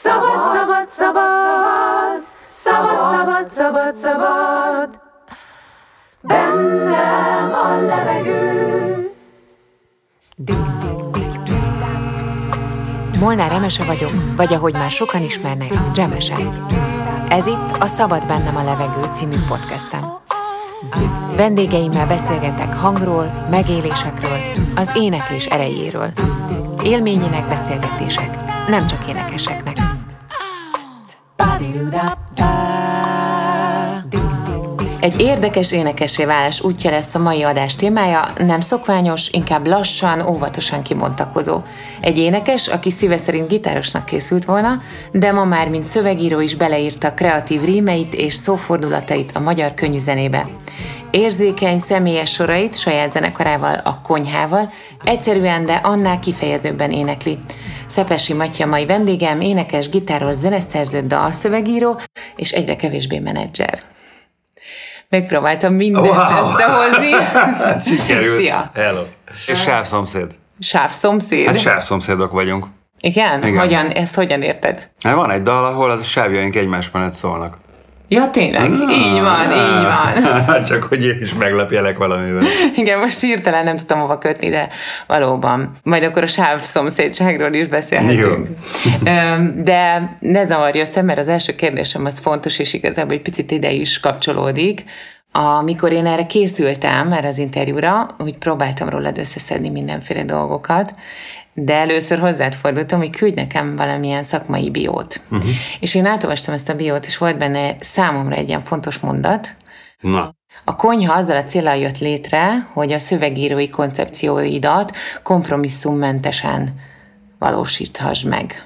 Szabad, szabad, szabad, szabad, szabad, szabad, szabad, bennem a levegő. Molnár Emese vagyok, vagy ahogy már sokan ismernek, Dzsemese. Ez itt a Szabad bennem a levegő című podcastem. Vendégeimmel beszélgetek hangról, megélésekről, az éneklés erejéről. Élményének beszélgetések, nem csak énekeseknek. Egy érdekes énekesé válás útja lesz a mai adás témája, nem szokványos, inkább lassan, óvatosan kimontakozó. Egy énekes, aki szíve szerint gitárosnak készült volna, de ma már mint szövegíró is beleírta kreatív rímeit és szófordulatait a magyar könnyűzenébe. Érzékeny, személyes sorait saját zenekarával, a konyhával, egyszerűen, de annál kifejezőbben énekli. Szepesi Matya mai vendégem, énekes, gitáros, zeneszerző, dalszövegíró és egyre kevésbé menedzser. Megpróbáltam mindent wow. összehozni. Sikerült. Szia. Hello. És sávszomszéd. Sávszomszéd? Hát sávszomszédok vagyunk. Igen? Igen? Hogyan, ezt hogyan érted? Hát van egy dal, ahol az a sávjaink egymás mellett szólnak. Ja, tényleg? Ah, így van, így van. Csak hogy én is meglepjelek valamivel. Igen, most hirtelen nem tudtam hova kötni, de valóban. Majd akkor a sáv szomszédságról is beszélhetünk. Jó. De ne zavarj össze, mert az első kérdésem az fontos, és igazából egy picit ide is kapcsolódik. Amikor én erre készültem, erre az interjúra, úgy próbáltam rólad összeszedni mindenféle dolgokat, de először hozzád fordultam, hogy küldj nekem valamilyen szakmai biót. Uh-huh. És én átolvastam ezt a biót, és volt benne számomra egy ilyen fontos mondat. Na. A konyha azzal a célral jött létre, hogy a szövegírói koncepcióidat kompromisszummentesen valósíthass meg.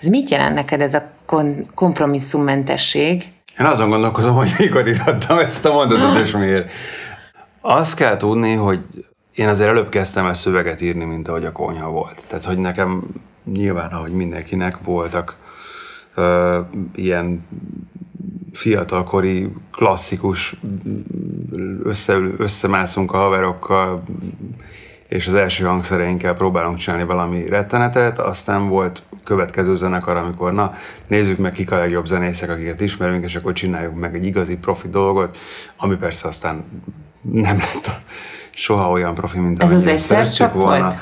Ez mit jelent neked ez a kon- kompromisszummentesség? Én azon gondolkozom, hogy mikor írhattam ezt a mondatot, és miért. Azt kell tudni, hogy én azért előbb kezdtem el szöveget írni, mint ahogy a konyha volt. Tehát, hogy nekem nyilván, ahogy mindenkinek voltak ö, ilyen fiatalkori, klasszikus, össze, összemászunk a haverokkal, és az első hangszereinkkel próbálunk csinálni valami rettenetet, aztán volt következő zenekar, amikor na, nézzük meg kik a legjobb zenészek, akiket ismerünk, és akkor csináljuk meg egy igazi profi dolgot, ami persze aztán nem lett soha olyan profi, mint Ez az egyszer csak volna. volt?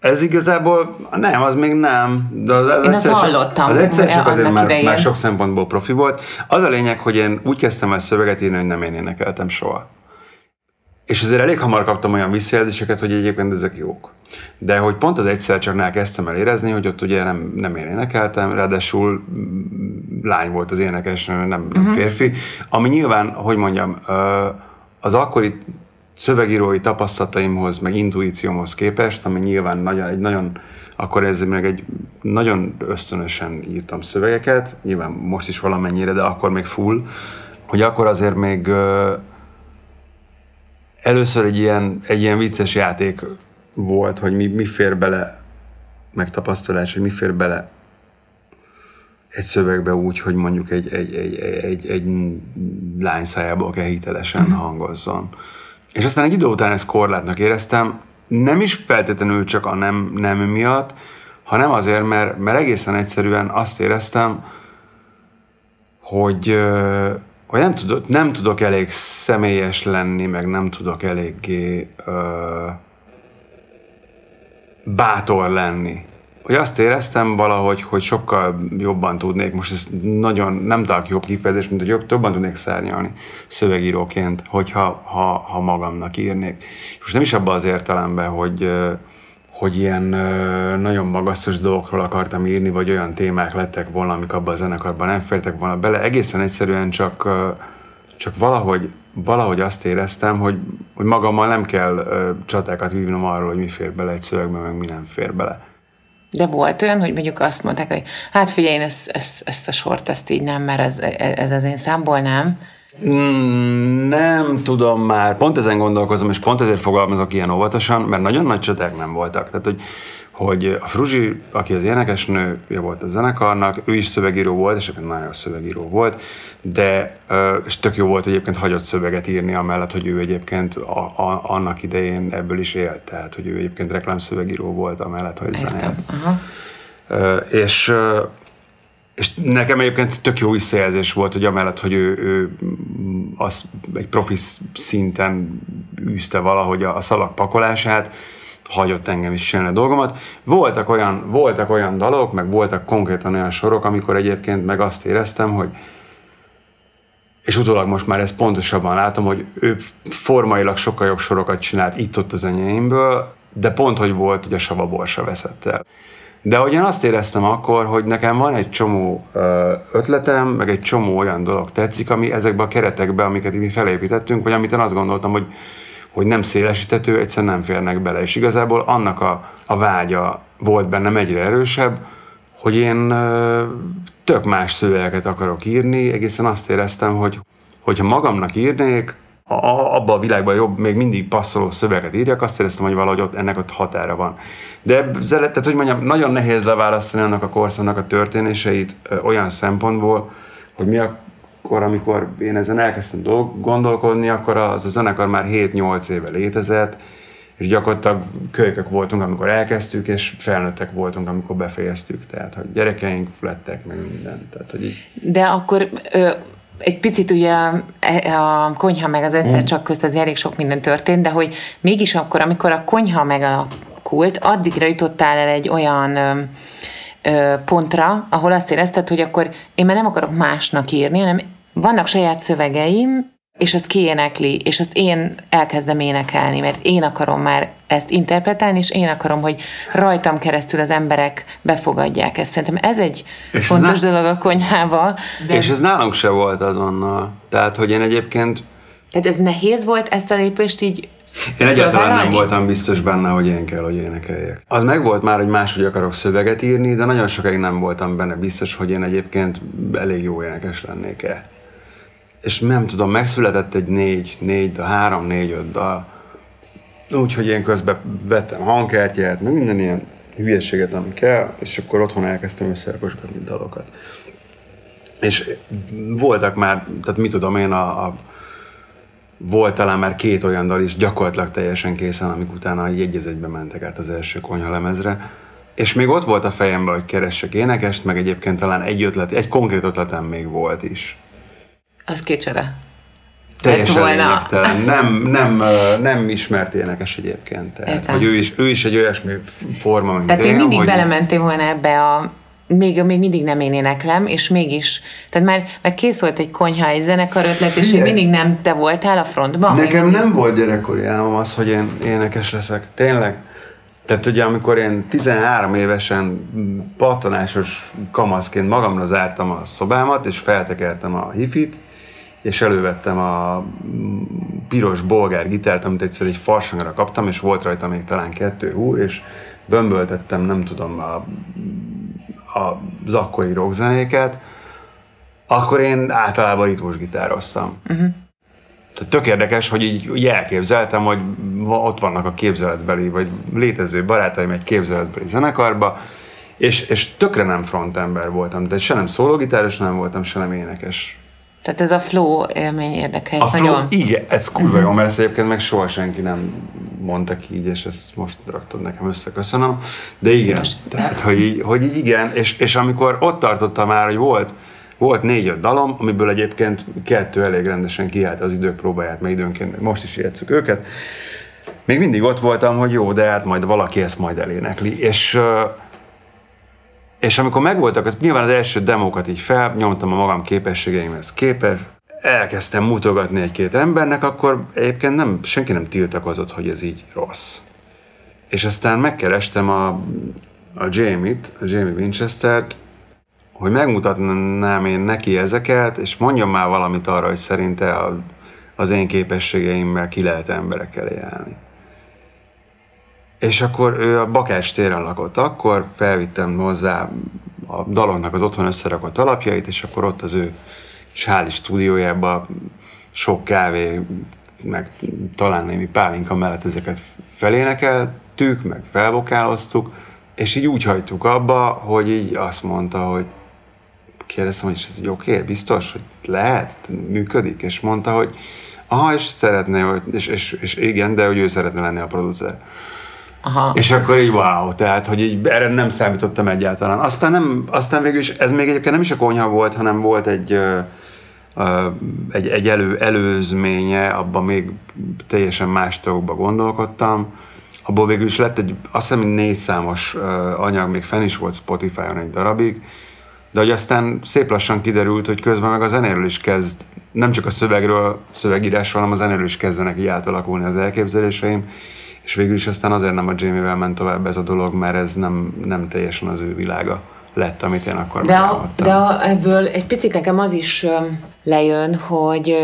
Ez igazából, nem, az még nem. De az, az én azt hallottam. Az egyszer csak azért már, már sok szempontból profi volt. Az a lényeg, hogy én úgy kezdtem el szöveget írni, hogy nem én énekeltem soha. És azért elég hamar kaptam olyan visszajelzéseket, hogy egyébként ezek jók. De hogy pont az egyszer csak kezdtem el érezni, hogy ott ugye nem, nem én énekeltem, ráadásul lány volt az énekes, nem, nem uh-huh. férfi, ami nyilván, hogy mondjam, az akkori szövegírói tapasztalataimhoz, meg intuíciómhoz képest, ami nyilván nagyon, egy nagyon, akkor ez meg egy nagyon ösztönösen írtam szövegeket, nyilván most is valamennyire, de akkor még full, hogy akkor azért még először egy ilyen, egy ilyen vicces játék volt, hogy mi, mi fér bele, meg tapasztalás, hogy mi fér bele egy szövegbe úgy, hogy mondjuk egy, egy, egy, egy, egy lány szájából kell hitelesen mm. És aztán egy idő után ezt korlátnak éreztem, nem is feltétlenül csak a nem, nem miatt, hanem azért, mert, mert egészen egyszerűen azt éreztem, hogy, hogy nem, tudok, nem tudok elég személyes lenni, meg nem tudok eléggé ö, bátor lenni hogy azt éreztem valahogy, hogy sokkal jobban tudnék, most ez nagyon nem találok jobb kifejezés, mint hogy jobb, jobban tudnék szárnyalni szövegíróként, hogyha ha, ha magamnak írnék. Most nem is abban az értelemben, hogy hogy ilyen nagyon magasztos dolgokról akartam írni, vagy olyan témák lettek volna, amik abban a zenekarban nem fértek volna bele. Egészen egyszerűen csak, csak valahogy, valahogy azt éreztem, hogy, hogy magammal nem kell csatákat vívnom arról, hogy mi fér bele egy szövegbe, meg mi nem fér bele. De volt olyan, hogy mondjuk azt mondták, hogy hát figyelj, én ezt, ezt, ezt a sort, ezt így nem, mert ez, ez az én számból nem. Mm, nem tudom már, pont ezen gondolkozom, és pont ezért fogalmazok ilyen óvatosan, mert nagyon nagy csaták nem voltak. Tehát, hogy hogy a Fruzsi, aki az énekesnője volt a zenekarnak, ő is szövegíró volt, és egyébként nagyon jó szövegíró volt, de és tök jó volt egyébként hagyott szöveget írni, amellett, hogy ő egyébként a, a, annak idején ebből is élt, tehát hogy ő egyébként reklámszövegíró volt, amellett, hogy zenélt. És és nekem egyébként tök jó visszajelzés volt, hogy amellett, hogy ő, ő az egy profi szinten űzte valahogy a, a szalak pakolását, hagyott engem is csinálni a dolgomat. Voltak olyan, voltak olyan dalok, meg voltak konkrétan olyan sorok, amikor egyébként meg azt éreztem, hogy és utólag most már ezt pontosabban látom, hogy ő formailag sokkal jobb sorokat csinált itt-ott az enyéimből, de pont, hogy volt, hogy a Sava Borsa veszett el. De hogy azt éreztem akkor, hogy nekem van egy csomó ötletem, meg egy csomó olyan dolog tetszik, ami ezekbe a keretekbe, amiket mi felépítettünk, vagy amit én azt gondoltam, hogy, hogy nem szélesítető, egyszerűen nem férnek bele. És igazából annak a, a vágya volt bennem egyre erősebb, hogy én tök más szövegeket akarok írni, egészen azt éreztem, hogy hogyha magamnak írnék, a, abba a világban jobb, még mindig passzoló szöveget írjak, azt éreztem, hogy valahogy ott ennek ott határa van. De tehát, hogy mondjam, nagyon nehéz leválasztani annak a korszaknak a történéseit ö, olyan szempontból, hogy mi akkor, amikor én ezen elkezdtem dolg, gondolkodni, akkor az a zenekar már 7-8 éve létezett, és gyakorlatilag kölykök voltunk, amikor elkezdtük, és felnőttek voltunk, amikor befejeztük. Tehát, hogy gyerekeink lettek, meg minden. Tehát, hogy így... De akkor ö, egy picit ugye a konyha meg az egyszer mm. csak közt az elég sok minden történt, de hogy mégis akkor, amikor a konyha megalakult, addigra jutottál el egy olyan ö, pontra, ahol azt érezted, hogy akkor én már nem akarok másnak írni, hanem vannak saját szövegeim, és azt kiénekli, és azt én elkezdem énekelni, mert én akarom már ezt interpretálni, és én akarom, hogy rajtam keresztül az emberek befogadják ezt. Szerintem ez egy és fontos ez dolog a konyhába. De... És ez nálunk se volt azonnal. Tehát, hogy én egyébként... Tehát ez nehéz volt ezt a lépést így én egyáltalán nem voltam biztos benne, hogy én kell, hogy énekeljek. Az meg volt már, hogy máshogy akarok szöveget írni, de nagyon sokáig nem voltam benne biztos, hogy én egyébként elég jó énekes lennék-e és nem tudom, megszületett egy négy, négy, három, négy, öt dal. Úgyhogy én közben vettem hangkártyát, meg minden ilyen hülyeséget, ami kell, és akkor otthon elkezdtem összerakosgatni dalokat. És voltak már, tehát mit tudom én, a, a volt talán már két olyan dal is gyakorlatilag teljesen készen, amik utána egy egyezegybe mentek át az első konyhalemezre. És még ott volt a fejemben, hogy keressek énekest, meg egyébként talán egy ötlet, egy konkrét ötletem még volt is. Az kicsere. Teljesen volna. Nem, nem, nem ismert énekes egyébként. Tehát, hogy ő is, ő is egy olyasmi forma, mint Tehát én, még mindig hogy... belementél volna ebbe a még, még mindig nem én éneklem, és mégis, tehát már, már kész volt egy konyha, egy zenekar ötlet, és még mindig nem te voltál a frontban? Nekem nem volt gyerekkori álmom az, hogy én énekes leszek. Tényleg. Tehát ugye amikor én 13 évesen pattanásos kamaszként magamra zártam a szobámat, és feltekertem a hifit, és elővettem a piros bolgár gitárt, amit egyszer egy farsangra kaptam, és volt rajta még talán kettő hú, és bömböltettem, nem tudom, a, a zakkori rockzenéket, akkor én általában ritmusgitároztam. Uh-huh. Tehát tök érdekes, hogy így, így elképzeltem, hogy ott vannak a képzeletbeli, vagy létező barátaim egy képzeletbeli zenekarba, és, és tökre nem frontember voltam, de se nem szólógitáros nem voltam, se nem énekes tehát ez a flow élmény érdekel. A flow, nagyon. igen, ez kurva uh-huh. jó, mert ezt egyébként meg soha senki nem mondta ki így, és ezt most raktad nekem össze, köszönöm. De igen, tehát, hogy így, hogy így igen, és, és amikor ott tartottam már, hogy volt, volt négy-öt dalom, amiből egyébként kettő elég rendesen kiállt az idők próbáját, mert időnként most is játszuk őket. Még mindig ott voltam, hogy jó, de hát majd valaki ezt majd elénekli. És és amikor megvoltak, az nyilván az első demókat így felnyomtam a magam képességeimhez képes, elkezdtem mutogatni egy-két embernek, akkor egyébként nem, senki nem tiltakozott, hogy ez így rossz. És aztán megkerestem a, a Jamie-t, a Jamie Winchester-t, hogy megmutatnám én neki ezeket, és mondjon már valamit arra, hogy szerinte az én képességeimmel ki lehet emberek elé állni. És akkor ő a Bakács téren lakott akkor, felvittem hozzá a dalonnak az otthon összerakott alapjait, és akkor ott az ő sáli stúdiójában sok kávé, meg talán némi pálinka mellett ezeket felénekeltük, meg felvokáloztuk, és így úgy hagytuk abba, hogy így azt mondta, hogy kérdeztem, hogy ez oké, okay, biztos, hogy lehet, működik, és mondta, hogy aha, és szeretné, hogy, és, és, és igen, de hogy ő szeretne lenni a producer. Aha. És akkor így wow, tehát, hogy így erre nem számítottam egyáltalán. Aztán, nem, aztán végül is, ez még egyébként nem is a konyha volt, hanem volt egy, egy, egy elő, előzménye, abban még teljesen más dolgokba gondolkodtam. Abból végül is lett egy, azt hiszem, négy számos anyag, még fenn is volt Spotify-on egy darabig, de hogy aztán szép lassan kiderült, hogy közben meg a zenéről is kezd, nem csak a szövegről, szövegírásról, hanem a zenéről is kezdenek így átalakulni az elképzeléseim, és végül is aztán azért nem a Jamie-vel ment tovább ez a dolog, mert ez nem, nem teljesen az ő világa lett, amit én akkor de, a, de a, ebből egy picit nekem az is lejön, hogy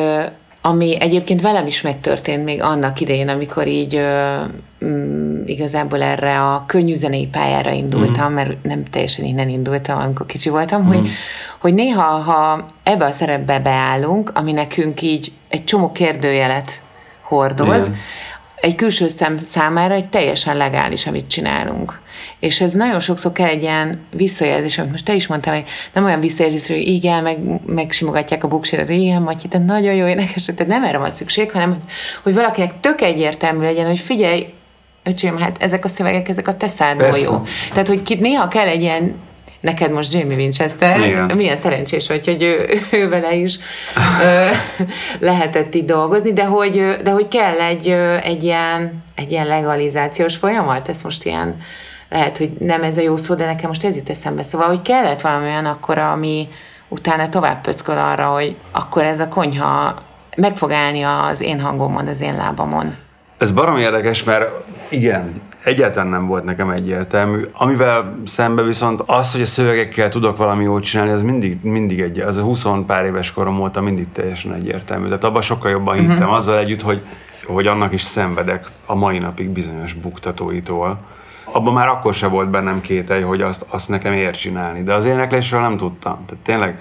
ami egyébként velem is megtörtént még annak idején, amikor így mm, igazából erre a könnyű zenei pályára indultam, mm. mert nem teljesen innen indultam, amikor kicsi voltam, mm. hogy, mhm. hogy néha, ha ebbe a szerepbe beállunk, ami nekünk így egy csomó kérdőjelet hordoz, Igen egy külső szem számára egy teljesen legális, amit csinálunk. És ez nagyon sokszor kell egy ilyen visszajelzés, amit most te is mondtál, hogy nem olyan visszajelzés, hogy igen, meg, megsimogatják a bukséret, hogy igen, Matyi, te nagyon jó énekes, tehát nem erre van szükség, hanem hogy valakinek tök egyértelmű legyen, hogy figyelj, öcsém, hát ezek a szövegek, ezek a te szádból jó. Tehát, hogy néha kell egy ilyen neked most Jamie Winchester, Igen. milyen szerencsés vagy, hogy ő, ő vele is lehetett itt dolgozni, de hogy, de hogy kell egy, egy, ilyen, egy ilyen legalizációs folyamat, ez most ilyen, lehet, hogy nem ez a jó szó, de nekem most ez jut eszembe. Szóval, hogy kellett valami olyan akkor, ami utána tovább pöcköl arra, hogy akkor ez a konyha meg fog állni az én hangomon, az én lábamon. Ez barom érdekes, mert igen, egyáltalán nem volt nekem egyértelmű. Amivel szembe viszont az, hogy a szövegekkel tudok valami jót csinálni, az mindig, mindig egy, az a 20 pár éves korom óta mindig teljesen egyértelmű. Tehát abban sokkal jobban hittem, uh-huh. azzal együtt, hogy, hogy annak is szenvedek a mai napig bizonyos buktatóitól. Abban már akkor se volt bennem kételj, hogy azt, azt nekem ér csinálni. De az éneklésről nem tudtam. Tehát tényleg,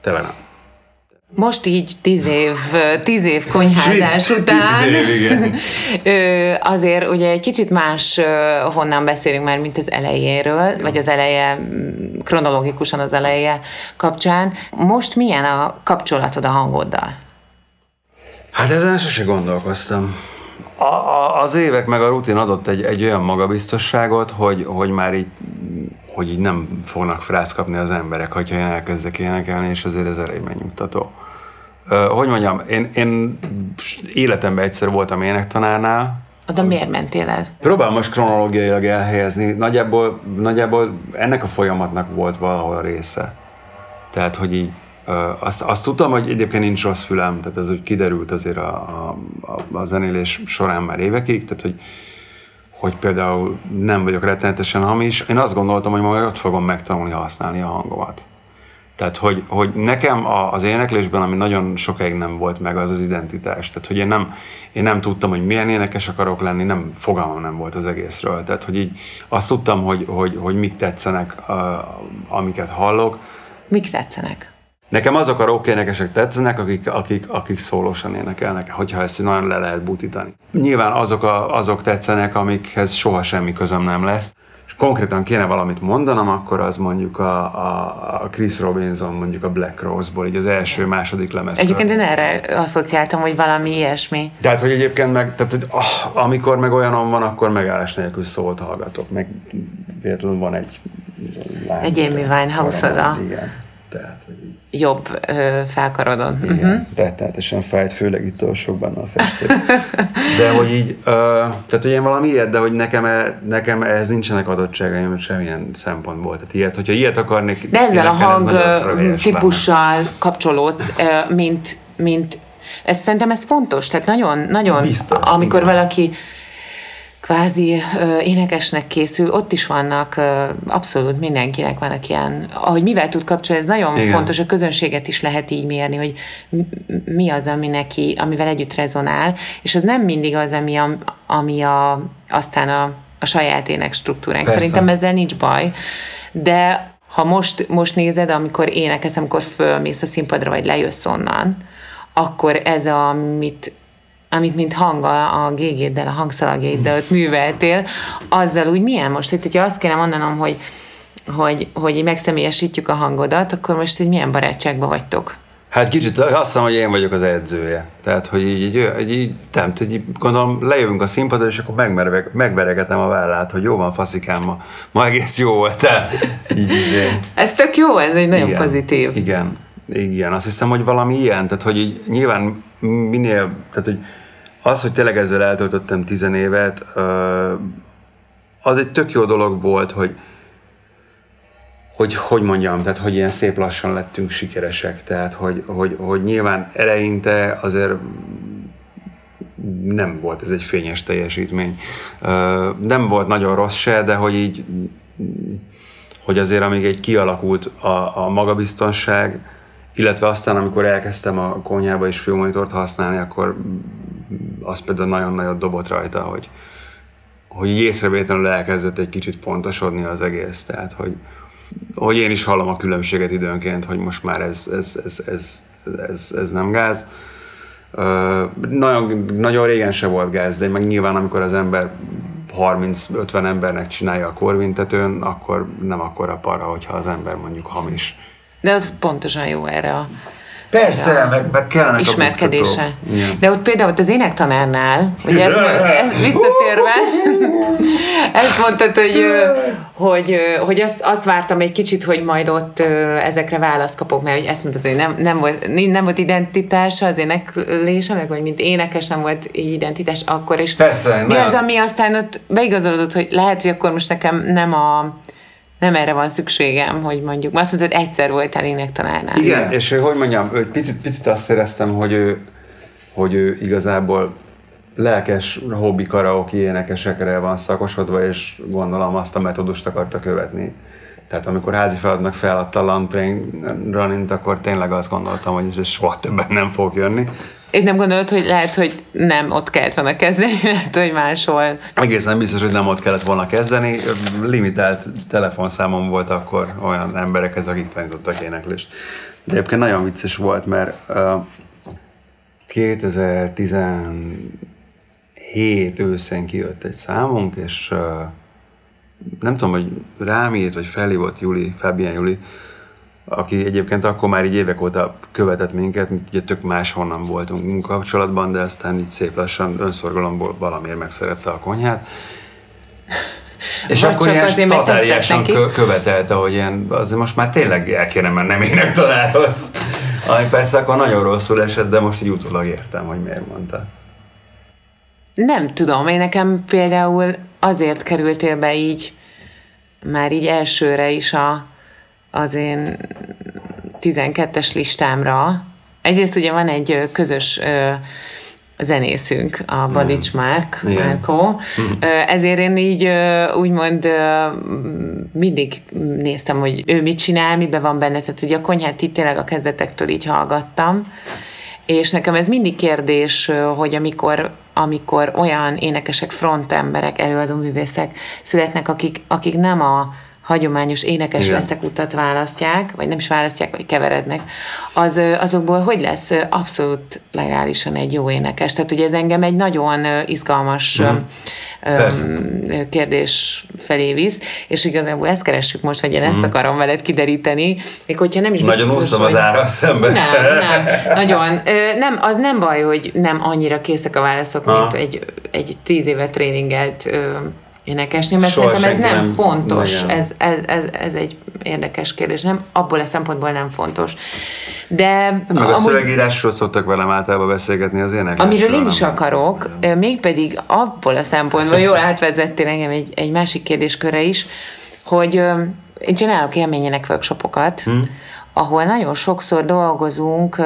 tele nem. Most így tíz év, tíz év konyházás után tíz év, igen. azért ugye egy kicsit más honnan beszélünk már, mint az elejéről, vagy az eleje, kronológikusan az eleje kapcsán. Most milyen a kapcsolatod a hangoddal? Hát ezen sose gondolkoztam. A, a, az évek meg a rutin adott egy, egy olyan magabiztosságot, hogy, hogy már így hogy így nem fognak frász kapni az emberek, ha én elkezdek énekelni, és azért ez elég megnyugtató. hogy mondjam, én, én életemben egyszer voltam énektanárnál, oda miért mentél el? Próbál most kronológiailag elhelyezni. Nagyjából, nagyjából ennek a folyamatnak volt valahol a része. Tehát, hogy így azt, azt tudtam, hogy egyébként nincs rossz fülem, tehát ez úgy kiderült azért a, a, a zenélés során már évekig, tehát hogy hogy például nem vagyok rettenetesen hamis, én azt gondoltam, hogy majd ott fogom megtanulni használni a hangomat. Tehát, hogy, hogy nekem az éneklésben, ami nagyon sokáig nem volt meg, az az identitás. Tehát, hogy én nem, én nem tudtam, hogy milyen énekes akarok lenni, nem fogalmam nem volt az egészről. Tehát, hogy így azt tudtam, hogy, hogy, hogy mik tetszenek, amiket hallok. Mik tetszenek? Nekem azok a rock énekesek tetszenek, akik, akik, akik szólósan énekelnek, hogyha ezt nagyon le lehet butítani. Nyilván azok, a, azok tetszenek, amikhez soha semmi közöm nem lesz. És konkrétan kéne valamit mondanom, akkor az mondjuk a, a, a Chris Robinson, mondjuk a Black Rose-ból, így az első, második lemez. Egyébként én erre asszociáltam, hogy valami ilyesmi. Tehát, hogy egyébként meg, tehát, hogy oh, amikor meg olyanon van, akkor megállás nélkül szólt hallgatok. Meg véletlenül van egy lány. Egy Amy Winehouse-ra. Igen. Tehát, hogy jobb ö, felkarodon. Igen, uh-huh. rettenetesen fájt, főleg itt a sok benne a festék. De hogy így, ö, tehát hogy én valami ilyet, de hogy nekem, e, nekem ehhez nincsenek adottságaim semmilyen szempontból. Tehát ilyet, hogyha ilyet akarnék... De ezzel a hang típussal lenne. kapcsolódsz, mint, mint ez szerintem ez fontos, tehát nagyon, nagyon Biztos, amikor igen. valaki kvázi ö, énekesnek készül, ott is vannak, ö, abszolút mindenkinek vannak ilyen, ahogy mivel tud kapcsolni, ez nagyon Igen. fontos, a közönséget is lehet így mérni, hogy mi az, ami neki, amivel együtt rezonál, és az nem mindig az, ami a, ami a aztán a, a saját ének struktúránk. Persze. Szerintem ezzel nincs baj, de ha most, most nézed, amikor énekelsz, amikor fölmész a színpadra, vagy lejössz onnan, akkor ez, a, amit amit mint hang a, gégéddel, a hangszalagéddel ott műveltél, azzal úgy milyen most? Tehát, hogyha azt kéne mondanom, hogy, hogy, hogy megszemélyesítjük a hangodat, akkor most hogy milyen barátságban vagytok? Hát kicsit azt hiszem, hogy én vagyok az edzője. Tehát, hogy így, így, így, nem, hogy így, gondolom, lejövünk a színpadra, és akkor megmereg, megveregetem a vállát, hogy jó van, faszikám, ma, ma egész jó volt. Tehát, így, így, ez tök jó, ez egy nagyon igen, pozitív. Igen, igen, azt hiszem, hogy valami ilyen, tehát, hogy így, nyilván minél, tehát, hogy az, hogy tényleg ezzel eltöltöttem tizenévet, az egy tök jó dolog volt, hogy, hogy hogy mondjam, tehát hogy ilyen szép lassan lettünk sikeresek, tehát hogy, hogy, hogy nyilván eleinte azért nem volt ez egy fényes teljesítmény. Nem volt nagyon rossz se, de hogy így, hogy azért amíg egy kialakult a, a magabiztonság, illetve aztán amikor elkezdtem a konyhába és filmmonitort használni, akkor az például nagyon-nagyon dobott rajta, hogy, hogy észrevétlenül elkezdett egy kicsit pontosodni az egész, tehát hogy, hogy én is hallom a különbséget időnként, hogy most már ez, ez, ez, ez, ez, ez nem gáz. Uh, nagyon, nagyon régen se volt gáz, de meg nyilván amikor az ember 30-50 embernek csinálja a korvintetőn, akkor nem akkor a para, hogyha az ember mondjuk hamis. De az pontosan jó erre a Persze, a meg, meg kellene ismerkedése. De ott például ott az énektanárnál, hogy ez, ez visszatérve, ezt mondtad, hogy, hogy, hogy azt, azt vártam egy kicsit, hogy majd ott ezekre választ kapok, mert hogy ezt mondtad, hogy nem, nem, volt, nem volt identitása az éneklésemnek, vagy mint énekes nem volt identitás akkor is. Persze, Mi nem. az, ami aztán ott beigazolódott, hogy lehet, hogy akkor most nekem nem a nem erre van szükségem, hogy mondjuk, azt mondtad, egyszer voltál énektanárnál. Igen, Igen, és hogy mondjam, picit, picit azt éreztem, hogy ő, hogy ő igazából lelkes hobbi karaoke énekesekre van szakosodva, és gondolom azt a metódust akarta követni. Tehát amikor házi feladatnak feladta a Land Running, akkor tényleg azt gondoltam, hogy ez soha többen nem fog jönni. És nem gondolod, hogy lehet, hogy nem ott kellett volna kezdeni, lehet, hogy máshol? Egészen biztos, hogy nem ott kellett volna kezdeni. Limitált telefonszámom volt akkor olyan emberekhez, akik tanítottak éneklést. De egyébként nagyon vicces volt, mert uh, 2017 őszén kijött egy számunk, és uh, nem tudom, hogy rám írt, vagy felhívott Juli, Fabian Juli, aki egyébként akkor már így évek óta követett minket, ugye tök máshonnan voltunk munkakapcsolatban, de aztán így szép lassan önszorgalomból valamiért megszerette a konyhát. És Vagy akkor ilyen totáliásan kö- követelte, hogy ilyen, azért most már tényleg el kéne mennem ének tanárhoz. Ami persze akkor nagyon rosszul esett, de most így utólag értem, hogy miért mondta. Nem tudom, én nekem például azért kerültél be így, már így elsőre is a, az én 12-es listámra. Egyrészt ugye van egy közös zenészünk, a Badics Márk, Márkó. Ezért én így úgymond mindig néztem, hogy ő mit csinál, miben van benne. Tehát ugye a konyhát itt tényleg a kezdetektől így hallgattam. És nekem ez mindig kérdés, hogy amikor, amikor olyan énekesek, frontemberek, előadó művészek születnek, akik, akik nem a hagyományos énekes Igen. leszek utat választják, vagy nem is választják, vagy keverednek, az, azokból hogy lesz abszolút legálisan egy jó énekes? Tehát ugye ez engem egy nagyon izgalmas mm. Persze. kérdés felé visz, és igazából ezt keressük most, hogy én ezt mm. akarom veled kideríteni, még hogyha nem is Nagyon úszom az ára szemben. Nem, nem, nagyon. Nem, az nem baj, hogy nem annyira készek a válaszok, ha. mint egy, egy tíz éve tréningelt énekesni, mert Soha szerintem ez nem, nem fontos. Ez, ez, ez, ez egy érdekes kérdés. Nem, abból a szempontból nem fontos. De... Meg amúgy, a szövegírásról szoktak velem általában beszélgetni az éneklésről. Amiről én is akarok, mégpedig abból a szempontból, jól átvezettél engem egy, egy másik kérdéskörre is, hogy én csinálok élményének workshopokat, hmm. ahol nagyon sokszor dolgozunk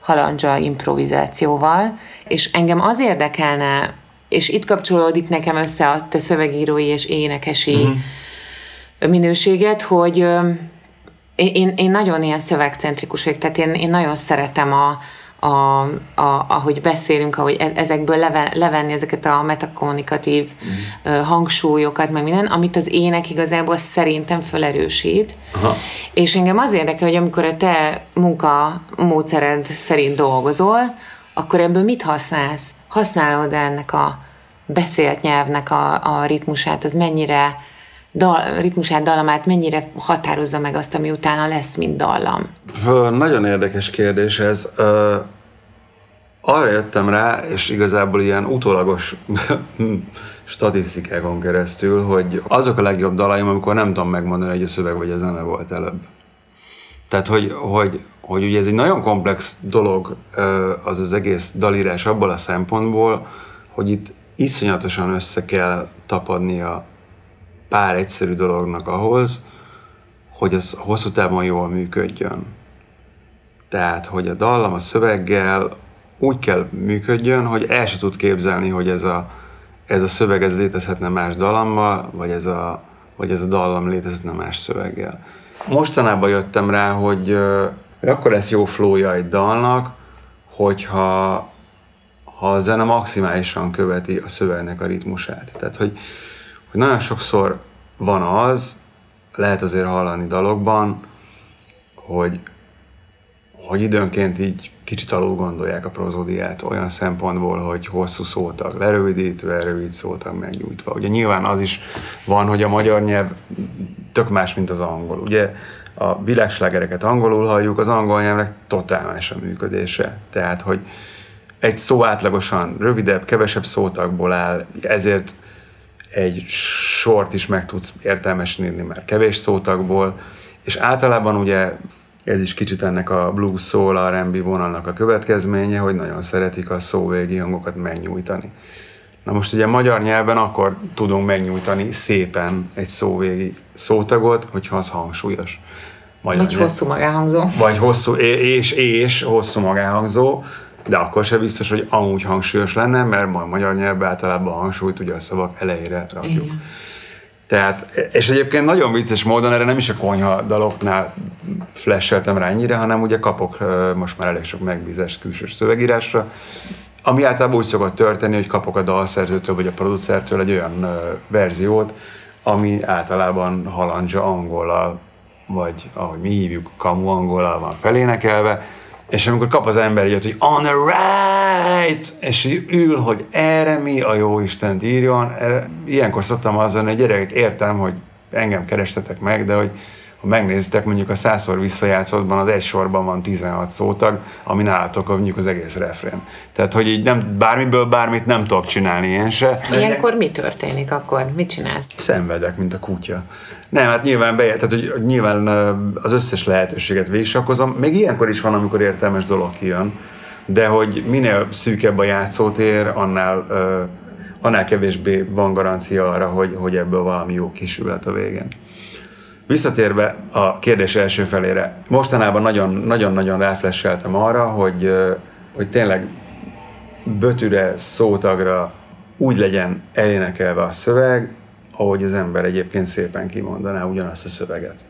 halandzsa improvizációval, és engem az érdekelne és itt kapcsolódik nekem össze a te szövegírói és énekesi uh-huh. minőséget, hogy én, én nagyon ilyen szövegcentrikus vagyok, tehát én, én nagyon szeretem a, a, a, ahogy beszélünk, ahogy e, ezekből leve, levenni ezeket a metakommunikatív uh-huh. hangsúlyokat, meg minden, amit az ének igazából szerintem felerősít. Aha. És engem az érdekel, hogy amikor a te munka módszered szerint dolgozol, akkor ebből mit használsz? Használod ennek a beszélt nyelvnek a, a ritmusát, az mennyire dal, ritmusát, dallamát mennyire határozza meg azt, ami utána lesz, mint dallam? Nagyon érdekes kérdés ez. Arra jöttem rá, és igazából ilyen utólagos statisztikákon keresztül, hogy azok a legjobb dalaim, amikor nem tudom megmondani, hogy a szöveg vagy a zene volt előbb. Tehát, hogy, hogy, hogy ugye ez egy nagyon komplex dolog az az egész dalírás abból a szempontból, hogy itt iszonyatosan össze kell tapadni a pár egyszerű dolognak ahhoz, hogy az hosszú távon jól működjön. Tehát, hogy a dallam a szöveggel úgy kell működjön, hogy el se tud képzelni, hogy ez a, ez a szöveg ez létezhetne más dalammal, vagy ez a, vagy ez a dallam létezhetne más szöveggel. Mostanában jöttem rá, hogy, hogy akkor lesz jó flowja egy dalnak, hogyha ha a zene maximálisan követi a szövegnek a ritmusát. Tehát, hogy, hogy nagyon sokszor van az, lehet azért hallani dalokban, hogy, hogy időnként így kicsit alul gondolják a prozódiát olyan szempontból, hogy hosszú szótag lerövidítve, rövid szótag megnyújtva. Ugye nyilván az is van, hogy a magyar nyelv tök más, mint az angol. Ugye a világslágereket angolul halljuk, az angol nyelvnek totál más a működése. Tehát, hogy egy szó átlagosan rövidebb, kevesebb szótagból áll, ezért egy sort is meg tudsz értelmesen írni már kevés szótagból, és általában ugye ez is kicsit ennek a blues soul R&B vonalnak a következménye, hogy nagyon szeretik a szóvégi hangokat megnyújtani. Na most ugye magyar nyelven akkor tudunk megnyújtani szépen egy szóvégi szótagot, hogyha az hangsúlyos. Magyar vagy nyelv, hosszú magáhangzó. Vagy hosszú, és, és hosszú magáhangzó, de akkor se biztos, hogy amúgy hangsúlyos lenne, mert a magyar nyelvben általában a hangsúlyt ugye a szavak elejére rakjuk. Igen. Tehát, és egyébként nagyon vicces módon erre nem is a konyha daloknál flasheltem rá ennyire, hanem ugye kapok most már elég sok megbízást külsős szövegírásra, ami általában úgy szokott történni, hogy kapok a dalszerzőtől vagy a producertől egy olyan verziót, ami általában halandzsa angolal, vagy ahogy mi hívjuk, kamu angolal van felénekelve, és amikor kap az ember ilyet, hogy on the right, és ül, hogy erre mi a jó Isten írjon, erre, ilyenkor szoktam azzal, hogy gyerekek, értem, hogy engem kerestetek meg, de hogy ha megnézitek, mondjuk a százszor visszajátszottban az egy sorban van 16 szótag, ami nálatok mondjuk az egész refrén. Tehát, hogy így nem, bármiből bármit nem tudok csinálni én se. Ilyenkor mi történik akkor? Mit csinálsz? Szenvedek, mint a kutya. Nem, hát nyilván be, tehát, hogy nyilván az összes lehetőséget végigsakozom. Még ilyenkor is van, amikor értelmes dolog kijön, de hogy minél szűkebb a játszótér, annál, annál kevésbé van garancia arra, hogy, hogy ebből valami jó kisülhet a végén. Visszatérve a kérdés első felére, mostanában nagyon-nagyon ráflesseltem arra, hogy, hogy tényleg bötüre, szótagra úgy legyen elénekelve a szöveg, ahogy az ember egyébként szépen kimondaná ugyanazt a szöveget.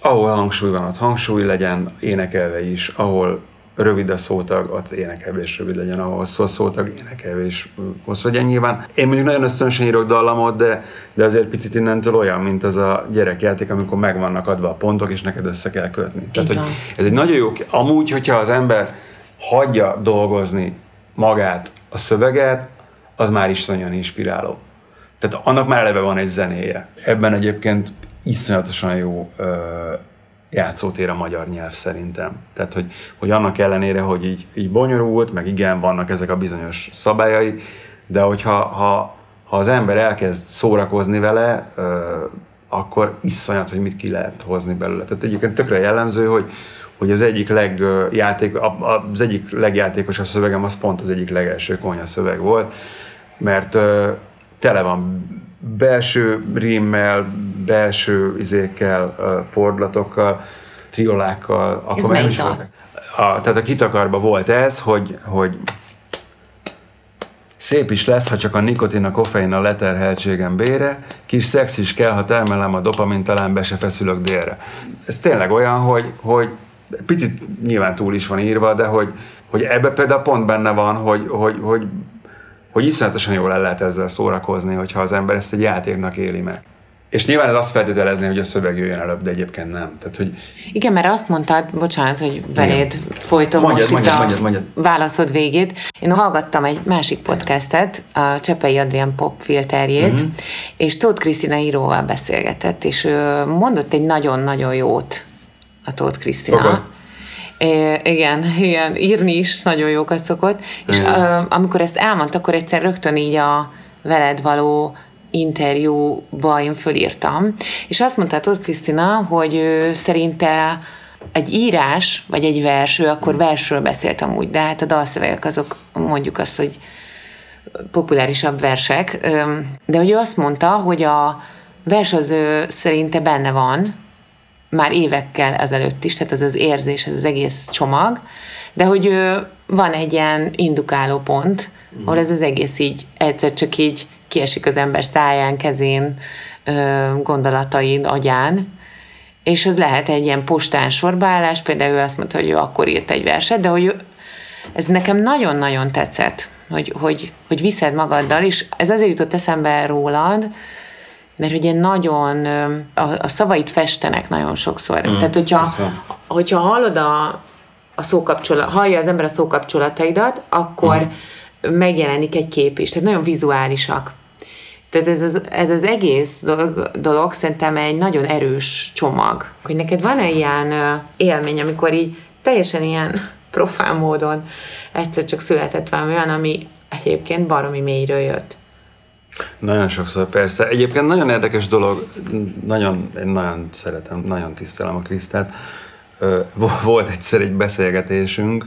Ahol hangsúly van, ott hangsúly legyen, énekelve is, ahol rövid a szótag, ott énekelve is rövid legyen, ahol hosszú a szótag, énekelve is hosszú legyen nyilván. Én mondjuk nagyon ösztönösen írok dallamot, de, de azért picit innentől olyan, mint az a gyerekjáték, amikor meg vannak adva a pontok, és neked össze kell kötni. Tehát, hogy ez egy nagyon jó, amúgy, hogyha az ember hagyja dolgozni magát a szöveget, az már is nagyon inspiráló. Tehát annak már eleve van egy zenéje. Ebben egyébként iszonyatosan jó ö, játszótér a magyar nyelv szerintem. Tehát, hogy, hogy annak ellenére, hogy így, így bonyolult, meg igen, vannak ezek a bizonyos szabályai, de hogyha ha, ha az ember elkezd szórakozni vele, ö, akkor iszonyat, hogy mit ki lehet hozni belőle. Tehát egyébként tökre jellemző, hogy, hogy az egyik legjáték, az egyik legjátékosabb szövegem az pont az egyik legelső konya szöveg volt, mert tele van belső rímmel, belső izékkel, fordulatokkal, triolákkal. Akkor ez nem is. A, tehát a kitakarba volt ez, hogy, hogy Szép is lesz, ha csak a nikotin, a koffein a leterheltségem bére, kis szex is kell, ha termelem a dopamin, talán be se feszülök délre. Ez tényleg olyan, hogy, hogy picit nyilván túl is van írva, de hogy, hogy ebbe például pont benne van, hogy, hogy, hogy hogy iszonyatosan jól el lehet ezzel szórakozni, hogyha az ember ezt egy játéknak éli meg. És nyilván ez azt feltételezni, hogy a szöveg jöjjön előbb, de egyébként nem. Tehát, hogy... Igen, mert azt mondtad, bocsánat, hogy beléd folytom mondjad, most mondjad, itt a mondjad, mondjad. válaszod végét. Én hallgattam egy másik podcastet, a Csepei Adrián pop filterjét, mm-hmm. és Tóth Krisztina íróval beszélgetett, és mondott egy nagyon-nagyon jót a Tóth Krisztina. Fogad. É, igen, igen, írni is nagyon jókat szokott, és ö, amikor ezt elmondta, akkor egyszer rögtön így a veled való interjúba én fölírtam, és azt mondta Tóth Krisztina, hogy ő szerinte egy írás, vagy egy vers, ő akkor versről beszélt amúgy, de hát a dalszövegek azok mondjuk azt, hogy populárisabb versek, de hogy ő azt mondta, hogy a vers az ő szerinte benne van, már évekkel ezelőtt is, tehát ez az érzés, ez az egész csomag, de hogy van egy ilyen indukáló pont, ahol ez az egész így egyszer csak így kiesik az ember száján, kezén, gondolatain, agyán, és az lehet egy ilyen postán sorbaállás, például ő azt mondta, hogy ő akkor írt egy verset, de hogy ő, ez nekem nagyon-nagyon tetszett, hogy, hogy, hogy viszed magaddal, és ez azért jutott eszembe rólad, mert ugye nagyon, a, a szavait festenek nagyon sokszor. Mm, Tehát, hogyha, persze. hogyha hallod a, a szókapcsolat, hallja az ember a szókapcsolataidat, akkor mm. megjelenik egy kép is. Tehát nagyon vizuálisak. Tehát ez az, ez az egész dolog, dolog szerintem egy nagyon erős csomag. Hogy neked van-e ilyen élmény, amikor így teljesen ilyen profán módon egyszer csak született valami olyan, ami egyébként baromi mélyről jött. Nagyon sokszor, persze. Egyébként nagyon érdekes dolog, nagyon, én nagyon szeretem, nagyon tisztelem a Krisztát. Volt egyszer egy beszélgetésünk,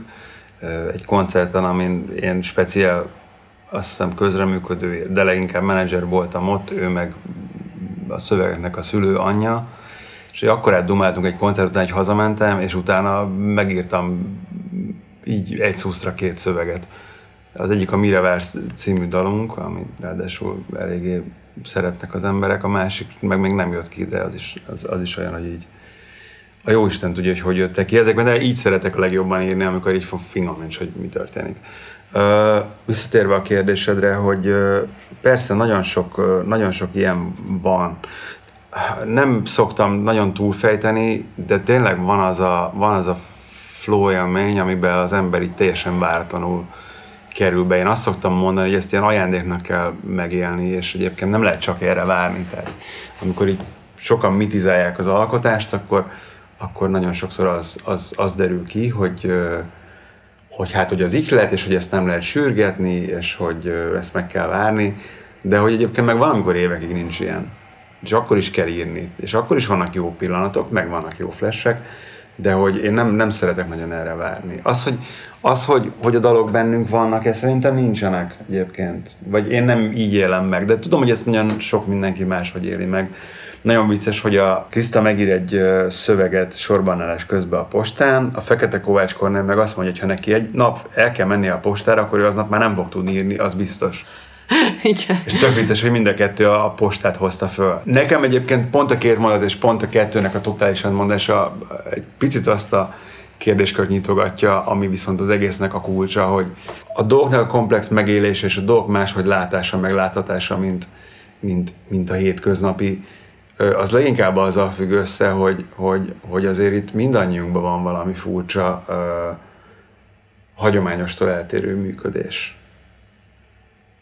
egy koncerten, amin én speciál, azt hiszem közreműködő, de leginkább menedzser voltam ott, ő meg a szövegeknek a szülő anyja, és akkor átdumáltunk egy koncert után, hogy hazamentem, és utána megírtam így egy szuszra két szöveget. Az egyik a Mire vársz című dalunk, ami ráadásul eléggé szeretnek az emberek, a másik meg még nem jött ki, de az is, az, az is olyan, hogy így a jó Isten tudja, hogy hogy jöttek ki ezekben, de így szeretek a legjobban írni, amikor így finom nincs, hogy mi történik. Visszatérve a kérdésedre, hogy persze nagyon sok, nagyon sok ilyen van. Nem szoktam nagyon túlfejteni, de tényleg van az a, van az a flow élmény, amiben az ember így teljesen váratlanul kerül be. Én azt szoktam mondani, hogy ezt ilyen ajándéknak kell megélni, és egyébként nem lehet csak erre várni. Tehát amikor így sokan mitizálják az alkotást, akkor, akkor nagyon sokszor az, az, az derül ki, hogy, hogy hát, hogy az ihlet, és hogy ezt nem lehet sürgetni, és hogy ezt meg kell várni, de hogy egyébként meg valamikor évekig nincs ilyen. És akkor is kell írni, és akkor is vannak jó pillanatok, meg vannak jó flashek, de hogy én nem, nem szeretek nagyon erre várni. Az, hogy, az hogy, hogy a dalok bennünk vannak, ez szerintem nincsenek egyébként. Vagy én nem így élem meg, de tudom, hogy ezt nagyon sok mindenki máshogy éli meg. Nagyon vicces, hogy a Kriszta megír egy szöveget sorbanállás közben a postán, a Fekete Kovács Kornél meg azt mondja, hogy ha neki egy nap el kell mennie a postára, akkor ő aznap már nem fog tudni írni, az biztos. Igen. És tök vicces, hogy mind a kettő a postát hozta föl. Nekem egyébként pont a két mondat és pont a kettőnek a totálisan mondása egy picit azt a kérdéskört nyitogatja, ami viszont az egésznek a kulcsa, hogy a dolgoknak a komplex megélése és a dolgok máshogy látása, meg látatása, mint, mint, mint a hétköznapi, az leginkább azzal függ össze, hogy, hogy, hogy azért itt mindannyiunkban van valami furcsa, ö, hagyományostól eltérő működés.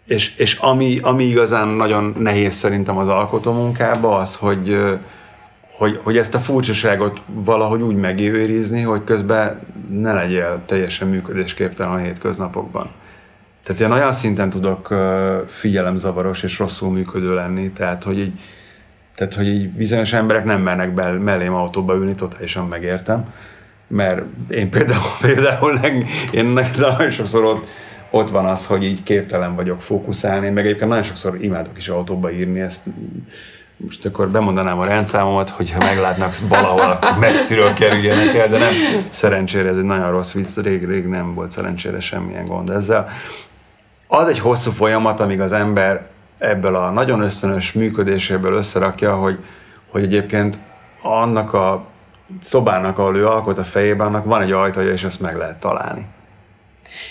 És, és ami, ami igazán nagyon nehéz szerintem az alkotómunkában, az, hogy, hogy, hogy ezt a furcsaságot valahogy úgy megőrizni, hogy közben ne legyél teljesen működésképtelen a hétköznapokban. Tehát én olyan szinten tudok figyelemzavaros és rosszul működő lenni, tehát hogy így, tehát, hogy így bizonyos emberek nem mernek bel, mellém autóba ülni, totálisan megértem, mert én például, például leg, én nagyon sokszor ott, ott van az, hogy így képtelen vagyok fókuszálni, meg egyébként nagyon sokszor imádok is autóba írni ezt, most akkor bemondanám a rendszámomat, hogyha meglátnak valahol, akkor messziről kerüljenek el, de nem, szerencsére ez egy nagyon rossz vicc, rég, rég nem volt szerencsére semmilyen gond ezzel. Az egy hosszú folyamat, amíg az ember ebből a nagyon ösztönös működéséből összerakja, hogy, hogy egyébként annak a szobának, ahol ő alkot a fejében, annak van egy ajtaja, és ezt meg lehet találni.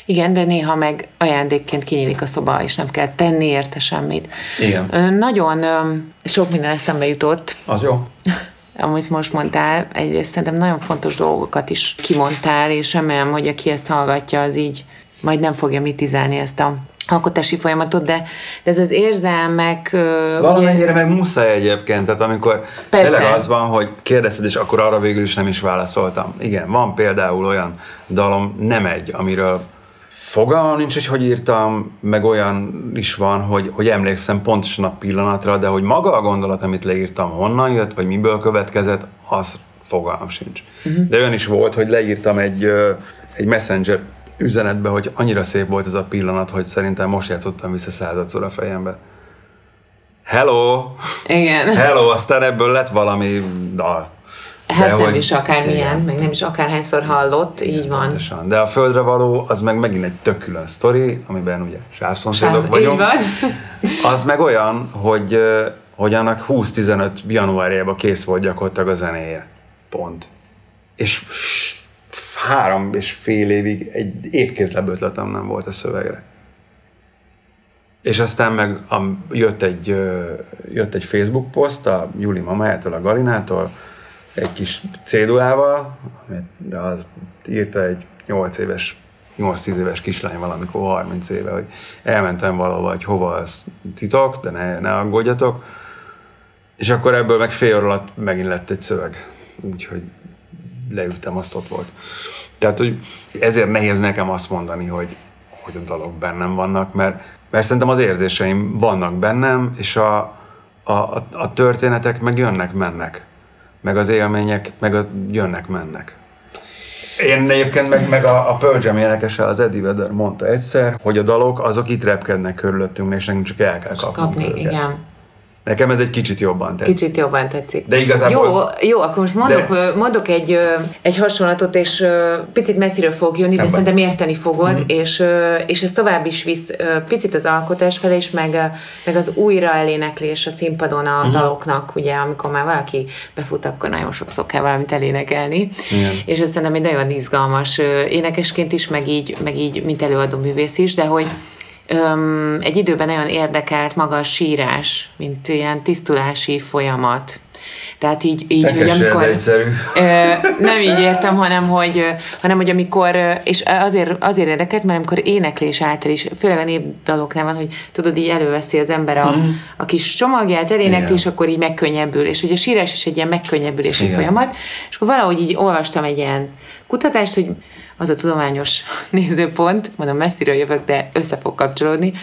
Igen, de néha meg ajándékként kinyílik a szoba, és nem kell tenni érte semmit. Igen. Nagyon sok minden eszembe jutott, Az jó. amit most mondtál. Egyrészt szerintem nagyon fontos dolgokat is kimondtál, és remélem, hogy aki ezt hallgatja, az így majd nem fogja mitizálni ezt a alkotási folyamatot, de, de ez az érzelmek... Valamennyire meg muszáj egyébként, tehát amikor Persze. tényleg az van, hogy kérdezted, és akkor arra végül is nem is válaszoltam. Igen, van például olyan dalom, nem egy, amiről fogalmam nincs, hogy hogy írtam, meg olyan is van, hogy, hogy emlékszem pontosan a pillanatra, de hogy maga a gondolat, amit leírtam, honnan jött, vagy miből következett, az fogalmam sincs. Uh-huh. De olyan is volt, hogy leírtam egy, egy messenger üzenetbe, hogy annyira szép volt ez a pillanat, hogy szerintem most játszottam vissza századszor a fejembe. Hello! Igen. Hello, aztán ebből lett valami dal. Hát De nem hogy- is akármilyen, Igen. meg nem is akárhányszor hallott, így van. Pontosan. De a földre való, az meg megint egy tök külön sztori, amiben ugye sávszomszédok Sáv- vagyunk. van. Az meg olyan, hogy, hogy annak 20-15 januárjában kész volt gyakorlatilag a zenéje. Pont. És három és fél évig egy épkézlebb ötletem nem volt a szövegre. És aztán meg a, jött, egy, jött egy Facebook poszt a Juli mamájától, a Galinától, egy kis cédulával, amit az írta egy 8 éves 8-10 éves kislány valamikor 30 éve, hogy elmentem valahova, hogy hova, az titok, de ne, ne aggódjatok. És akkor ebből meg fél alatt megint lett egy szöveg. Úgyhogy leültem, azt ott volt. Tehát, hogy ezért nehéz nekem azt mondani, hogy, hogy a dalok bennem vannak, mert, mert szerintem az érzéseim vannak bennem, és a, a, a, a történetek meg jönnek-mennek. Meg az élmények meg a, jönnek-mennek. Én egyébként meg, meg a, a Pearl Jam énekese, az Eddie Vedder mondta egyszer, hogy a dalok azok itt repkednek körülöttünk, és nekünk csak el kell kapnunk Kapni, őket. igen. Nekem ez egy kicsit jobban tetszik. Kicsit jobban tetszik. De igazából- Jó, jó akkor most mondok, De- mondok egy, egy hasonlatot, és picit messziről fog jönni, de Ebben. szerintem érteni fogod, Mhm. és, és ez tovább is visz picit az alkotás felé, és meg, meg az újra eléneklés a színpadon a Mhm. daloknak, ugye, amikor már valaki befut, akkor nagyon sokszor kell valamit elénekelni. Igen. És ez szerintem egy nagyon izgalmas énekesként is, meg így, meg így mint előadó művész is, de hogy Öm, egy időben nagyon érdekelt maga a sírás, mint ilyen tisztulási folyamat. Tehát így, így hogy amikor... egyszerű. Nem így értem, hanem hogy, hanem, hogy amikor, és azért, azért érdekelt, mert amikor éneklés által is, főleg a népdaloknál van, hogy tudod, így előveszi az ember a, a kis csomagját, elénekli, és akkor így megkönnyebbül. És ugye a sírás is egy ilyen megkönnyebbülési Igen. folyamat. És akkor valahogy így olvastam egy ilyen kutatást, hogy az a tudományos nézőpont, mondom messziről jövök, de össze fog kapcsolódni,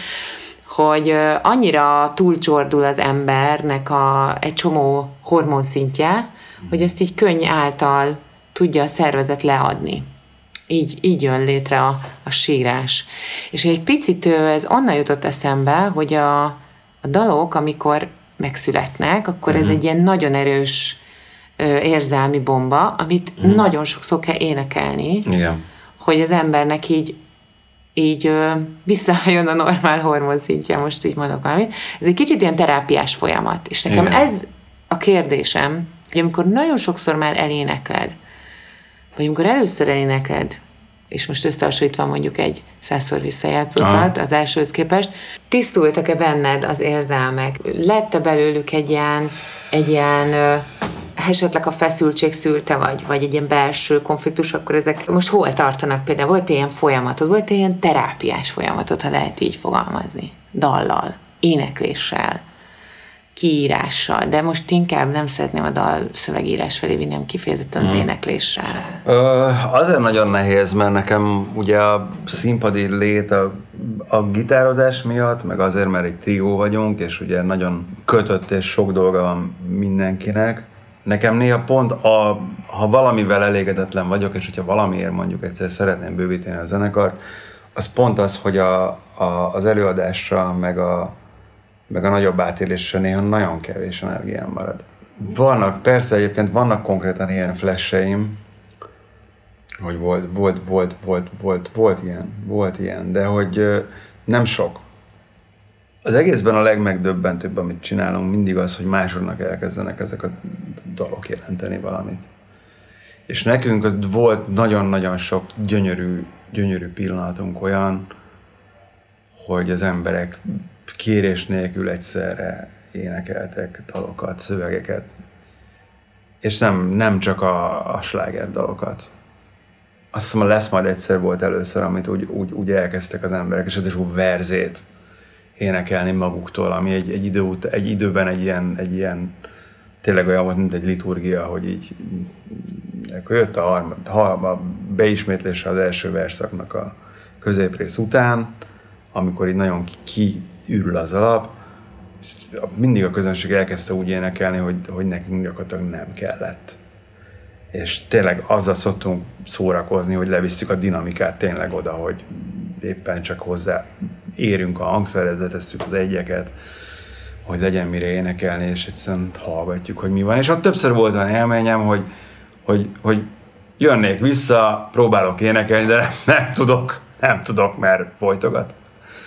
hogy annyira túlcsordul az embernek a, egy csomó hormonszintje, hogy ezt így könny által tudja a szervezet leadni. Így, így jön létre a, a sírás. És egy picit ez onnan jutott eszembe, hogy a, a dalok, amikor megszületnek, akkor ez egy ilyen nagyon erős érzelmi bomba, amit nagyon sokszor kell énekelni, Igen. hogy az embernek így így ö, visszajön a normál hormonszintje, most így mondok valamit. Ez egy kicsit ilyen terápiás folyamat. És nekem Igen. ez a kérdésem, hogy amikor nagyon sokszor már elénekled, vagy amikor először elénekled, és most összehasonlítva mondjuk egy százszor visszajátszottat az elsőhöz képest, tisztultak-e benned az érzelmek? Lette belőlük egy ilyen, egy ilyen esetleg a feszültség szülte, vagy, vagy egy ilyen belső konfliktus, akkor ezek most hol tartanak például? Volt ilyen folyamatod, volt ilyen terápiás folyamatod, ha lehet így fogalmazni? Dallal, énekléssel, kiírással, de most inkább nem szeretném a dal szövegírás felé vinni, hanem kifejezetten az énekléssel. Ö, azért nagyon nehéz, mert nekem ugye a színpadi lét a, a gitározás miatt, meg azért, mert egy trió vagyunk, és ugye nagyon kötött és sok dolga van mindenkinek. Nekem néha pont, a, ha valamivel elégedetlen vagyok, és hogyha valamiért mondjuk egyszer szeretném bővíteni a zenekart, az pont az, hogy a, a, az előadásra, meg a, meg a nagyobb átélésre néha nagyon kevés energiám marad. Vannak, persze egyébként vannak konkrétan ilyen flasheim, hogy volt, volt, volt, volt, volt, volt ilyen, volt ilyen, de hogy nem sok. Az egészben a legmegdöbbentőbb, amit csinálunk, mindig az, hogy másoknak elkezdenek ezek a dalok jelenteni valamit. És nekünk az volt nagyon-nagyon sok gyönyörű gyönyörű pillanatunk olyan, hogy az emberek kérés nélkül egyszerre énekeltek dalokat, szövegeket, és nem, nem csak a, a sláger dalokat. Azt hiszem, lesz majd egyszer volt először, amit úgy, úgy, úgy elkezdtek az emberek, és ez is úgy verzét énekelni maguktól, ami egy, egy, idő, egy időben egy ilyen, egy ilyen tényleg olyan volt, mint egy liturgia, hogy így akkor jött a, harmad, a beismétlése az első verszaknak a középrész után, amikor így nagyon kiürül az alap, és mindig a közönség elkezdte úgy énekelni, hogy, hogy nekünk gyakorlatilag nem kellett. És tényleg azzal szoktunk szórakozni, hogy levisszük a dinamikát tényleg oda, hogy éppen csak hozzá érünk a hangszerezre, tesszük az egyeket, hogy legyen mire énekelni, és egyszerűen hallgatjuk, hogy mi van. És ott többször volt olyan élményem, hogy, hogy, hogy jönnék vissza, próbálok énekelni, de nem, nem tudok, nem tudok, mert folytogat.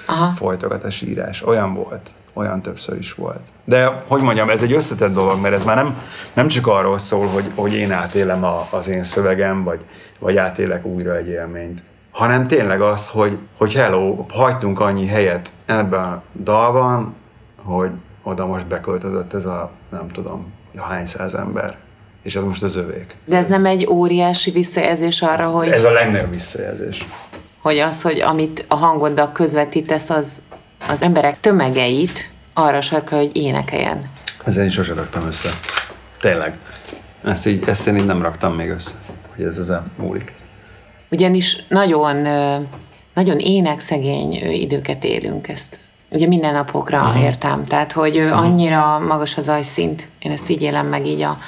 Aha. Folytogat a sírás. Olyan volt. Olyan többször is volt. De, hogy mondjam, ez egy összetett dolog, mert ez már nem, nem csak arról szól, hogy, hogy én átélem a, az én szövegem, vagy, vagy átélek újra egy élményt, hanem tényleg az, hogy, hogy hello, hagytunk annyi helyet ebben a dalban, hogy oda most beköltözött ez a, nem tudom, hány száz ember. És ez most az övék. De ez nem egy óriási visszajelzés arra, hogy... Ez a legnagyobb visszajelzés. Hogy az, hogy amit a hangoddal közvetítesz, az az emberek tömegeit arra sarkra, hogy énekeljen. Ezzel én sosem raktam össze. Tényleg. Ezt, így, ezt én így nem raktam még össze, hogy ez ezen múlik. Ugyanis nagyon, nagyon énekszegény időket élünk ezt. Ugye minden napokra uh-huh. értem. Tehát, hogy uh-huh. annyira magas az ajszint. Én ezt így élem meg így a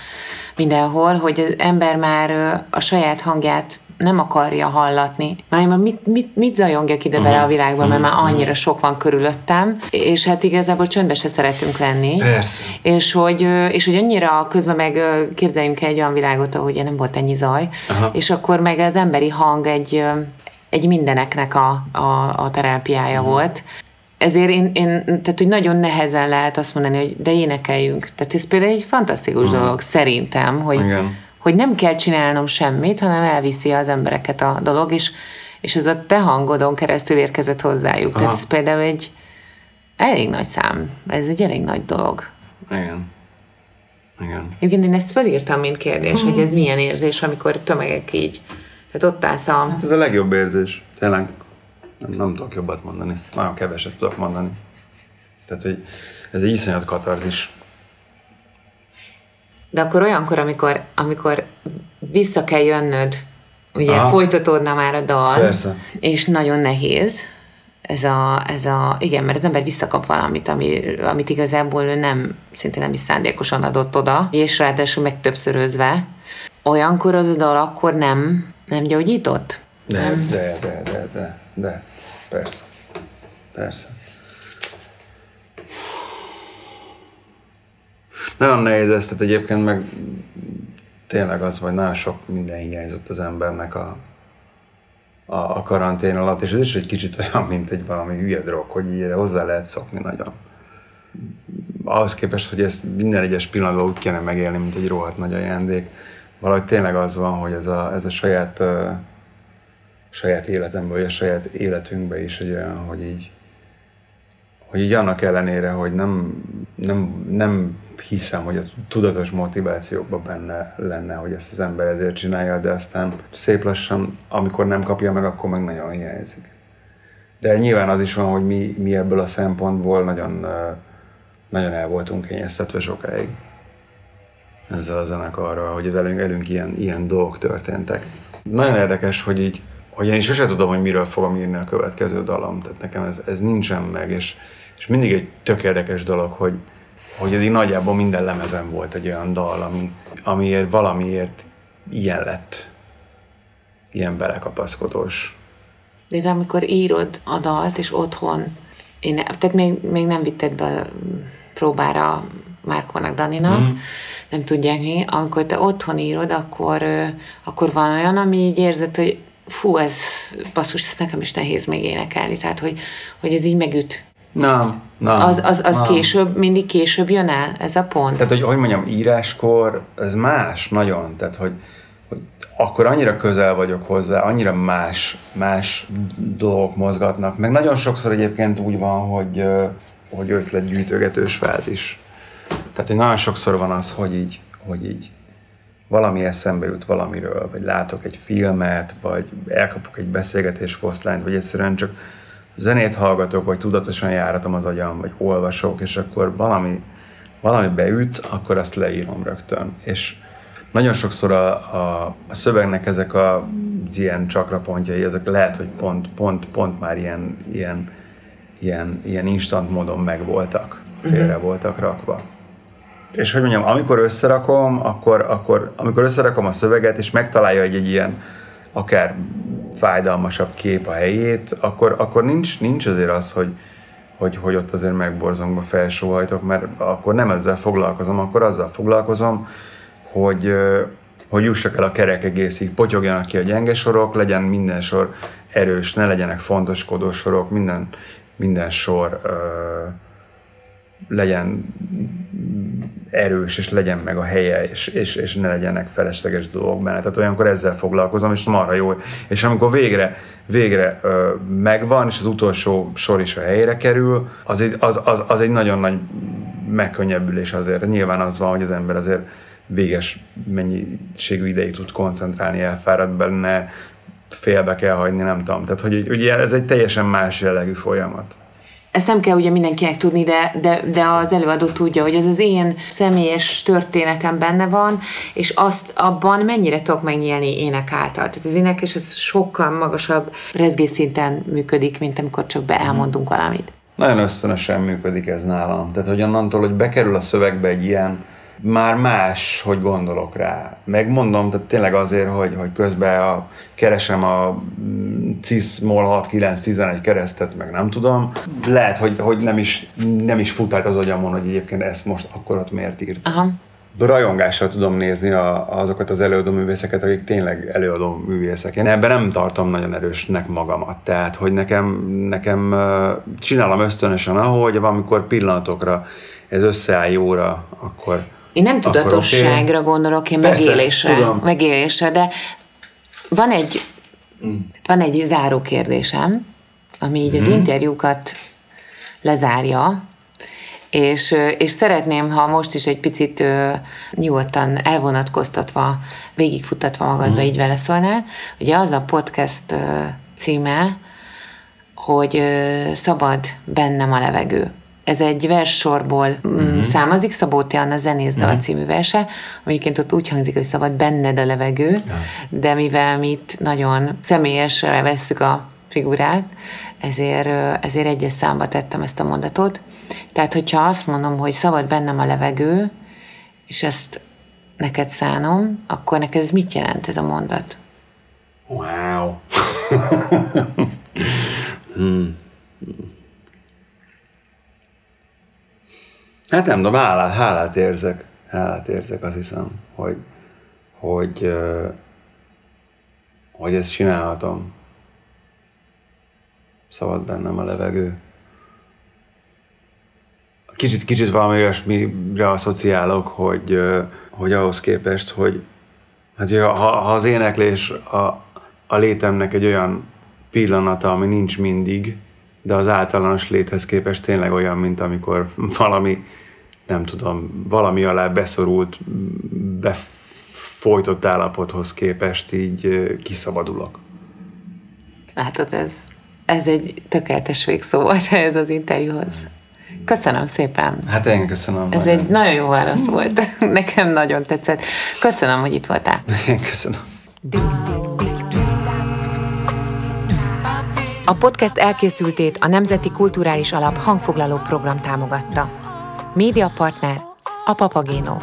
mindenhol, hogy az ember már a saját hangját nem akarja hallatni. Már mit, mit, mit zajongjak ide uh-huh. bele a világba, mert már annyira sok van körülöttem, és hát igazából csöndbe se szeretünk lenni. Persze. És hogy, és hogy annyira közben meg képzeljünk egy olyan világot, ahol ugye nem volt ennyi zaj, Aha. és akkor meg az emberi hang egy, egy mindeneknek a, a, a terápiája uh-huh. volt ezért én, én, tehát hogy nagyon nehezen lehet azt mondani, hogy de énekeljünk. Tehát ez például egy fantasztikus uh-huh. dolog szerintem, hogy, Igen. hogy nem kell csinálnom semmit, hanem elviszi az embereket a dolog, és, és ez a te hangodon keresztül érkezett hozzájuk. Aha. Tehát ez például egy elég nagy szám. Ez egy elég nagy dolog. Igen. Igen. Egyébként én ezt felírtam, mint kérdés, uh-huh. hogy ez milyen érzés, amikor tömegek így. Tehát ott állsz a... Hát ez a legjobb érzés. Tényleg nem, nem tudok jobbat mondani. Nagyon keveset tudok mondani. Tehát, hogy ez egy iszonyat katarzis. De akkor olyankor, amikor, amikor vissza kell jönnöd, ugye Aha. folytatódna már a dal, Persze. és nagyon nehéz, ez a, ez a, igen, mert az ember visszakap valamit, ami, amit igazából nem, szinte nem is szándékosan adott oda, és ráadásul meg többszörözve. Olyankor az a dal akkor nem, nem gyógyított? De, nem? de, de, de, de, de. Persze. Persze. Nagyon nehéz ezt, tehát egyébként meg tényleg az, hogy nagyon sok minden hiányzott az embernek a, a, a karantén alatt, és ez is egy kicsit olyan, mint egy valami hülye drog, hogy így hozzá lehet szokni nagyon. Ahhoz képest, hogy ezt minden egyes pillanatban úgy kéne megélni, mint egy rohadt nagy ajándék, valahogy tényleg az van, hogy ez a, ez a saját uh, saját életemben, vagy a saját életünkben is hogy hogy így, hogy így annak ellenére, hogy nem, nem, nem hiszem, hogy a tudatos motivációkban benne lenne, hogy ezt az ember ezért csinálja, de aztán szép lassan, amikor nem kapja meg, akkor meg nagyon hiányzik. De nyilván az is van, hogy mi, mi ebből a szempontból nagyon, nagyon el voltunk kényeztetve sokáig ezzel a zenekarral, hogy velünk, velünk ilyen, ilyen dolgok történtek. Nagyon érdekes, hogy így hogy én sosem tudom, hogy miről fogom írni a következő dalom, tehát nekem ez, ez nincsen meg, és, és mindig egy tök érdekes dolog, hogy, hogy eddig nagyjából minden lemezem volt egy olyan dal, ami, amiért valamiért ilyen lett, ilyen belekapaszkodós. De te amikor írod a dalt, és otthon, én, tehát még, még nem vitted be próbára Márkónak, Daninak, mm. nem tudják mi, amikor te otthon írod, akkor, akkor van olyan, ami így érzed, hogy fú, ez basszus, ez nekem is nehéz még énekelni, tehát hogy, hogy ez így megüt. Nem, nem. Az, az, az nem. később, mindig később jön el, ez a pont? Tehát, hogy hogy mondjam, íráskor ez más, nagyon, tehát, hogy, hogy akkor annyira közel vagyok hozzá, annyira más, más dolgok mozgatnak. Meg nagyon sokszor egyébként úgy van, hogy, hogy ötletgyűjtögetős fázis. Tehát, hogy nagyon sokszor van az, hogy így, hogy így valami eszembe jut valamiről, vagy látok egy filmet, vagy elkapok egy beszélgetés foszlányt, vagy egyszerűen csak zenét hallgatok, vagy tudatosan járatom az agyam, vagy olvasok, és akkor valami, valami beüt, akkor azt leírom rögtön. És nagyon sokszor a, a, a szövegnek ezek a, az ilyen csakrapontjai, ezek lehet, hogy pont, pont, pont már ilyen, ilyen, ilyen, ilyen instant módon megvoltak, félre uh-huh. voltak rakva. És hogy mondjam, amikor összerakom, akkor, akkor amikor összerakom a szöveget, és megtalálja egy, egy ilyen akár fájdalmasabb kép a helyét, akkor, akkor nincs, nincs azért az, hogy, hogy, hogy ott azért megborzongva felsóhajtok, mert akkor nem ezzel foglalkozom, akkor azzal foglalkozom, hogy, hogy jussak el a kerek egészig, potyogjanak ki a gyenge sorok, legyen minden sor erős, ne legyenek fontoskodó sorok, minden, minden sor ö, legyen erős, és legyen meg a helye, és, és, és ne legyenek felesleges dolgok benne. Tehát olyankor ezzel foglalkozom, és marha jó. És amikor végre, végre ö, megvan, és az utolsó sor is a helyére kerül, az egy, az, az, az egy nagyon nagy megkönnyebbülés azért. Nyilván az van, hogy az ember azért véges mennyiségű ideig tud koncentrálni, elfárad benne, félbe kell hagyni, nem tudom. Tehát, hogy ugye ez egy teljesen más jellegű folyamat ezt nem kell ugye mindenkinek tudni, de, de, de az előadó tudja, hogy ez az én személyes történetem benne van, és azt abban mennyire tudok megnyílni ének által. Tehát az éneklés ez sokkal magasabb rezgésszinten működik, mint amikor csak beelmondunk valamit. Nagyon ösztönösen működik ez nálam. Tehát, hogy onnantól, hogy bekerül a szövegbe egy ilyen már más, hogy gondolok rá. Megmondom, tehát tényleg azért, hogy, hogy közben a, keresem a CIS MOL 6911 keresztet, meg nem tudom. Lehet, hogy, hogy nem, is, nem is fut át az agyamon, hogy egyébként ezt most akkor ott miért írt. Aha. Rajongással tudom nézni a, azokat az előadó művészeket, akik tényleg előadó művészek. Én ebben nem tartom nagyon erősnek magamat. Tehát, hogy nekem, nekem csinálom ösztönösen, ahogy valamikor pillanatokra ez összeáll jóra, akkor én nem tudatosságra gondolok, én Persze, megélésre, tudom. megélésre, de van egy, mm. van egy záró kérdésem, ami így mm. az mhm. interjúkat lezárja, és, és szeretném, ha most is egy picit uh, nyugodtan elvonatkoztatva, végigfutatva magadba mm. így vele szólnál. Ugye az a podcast uh, címe, hogy uh, szabad bennem a levegő. Ez egy verssorból uh-huh. származik, Szabó Anna zenész dal uh-huh. című verse, amikként ott úgy hangzik, hogy szabad benned a levegő, uh-huh. de mivel mi itt nagyon személyesre vesszük a figurát, ezért, ezért egyes számba tettem ezt a mondatot. Tehát, hogyha azt mondom, hogy szabad bennem a levegő, és ezt neked szánom, akkor neked ez mit jelent ez a mondat? Wow. hmm. Hát nem tudom, hálát, hálát érzek. Hálát érzek, azt hiszem, hogy, hogy, hogy ezt csinálhatom. Szabad bennem a levegő. Kicsit, kicsit valami olyasmire asszociálok, hogy, hogy ahhoz képest, hogy hát, ha, ha az éneklés a, a létemnek egy olyan pillanata, ami nincs mindig, de az általános léthez képest tényleg olyan, mint amikor valami nem tudom, valami alá beszorult, befolytott állapothoz képest így kiszabadulok. Látod, ez, ez egy tökéletes végszó volt ez az interjúhoz. Köszönöm szépen. Hát én köszönöm. Ez nagyon. egy nagyon jó válasz volt. Nekem nagyon tetszett. Köszönöm, hogy itt voltál. Én köszönöm. A podcast elkészültét a Nemzeti Kulturális Alap hangfoglaló program támogatta. Média partner a Papagéno.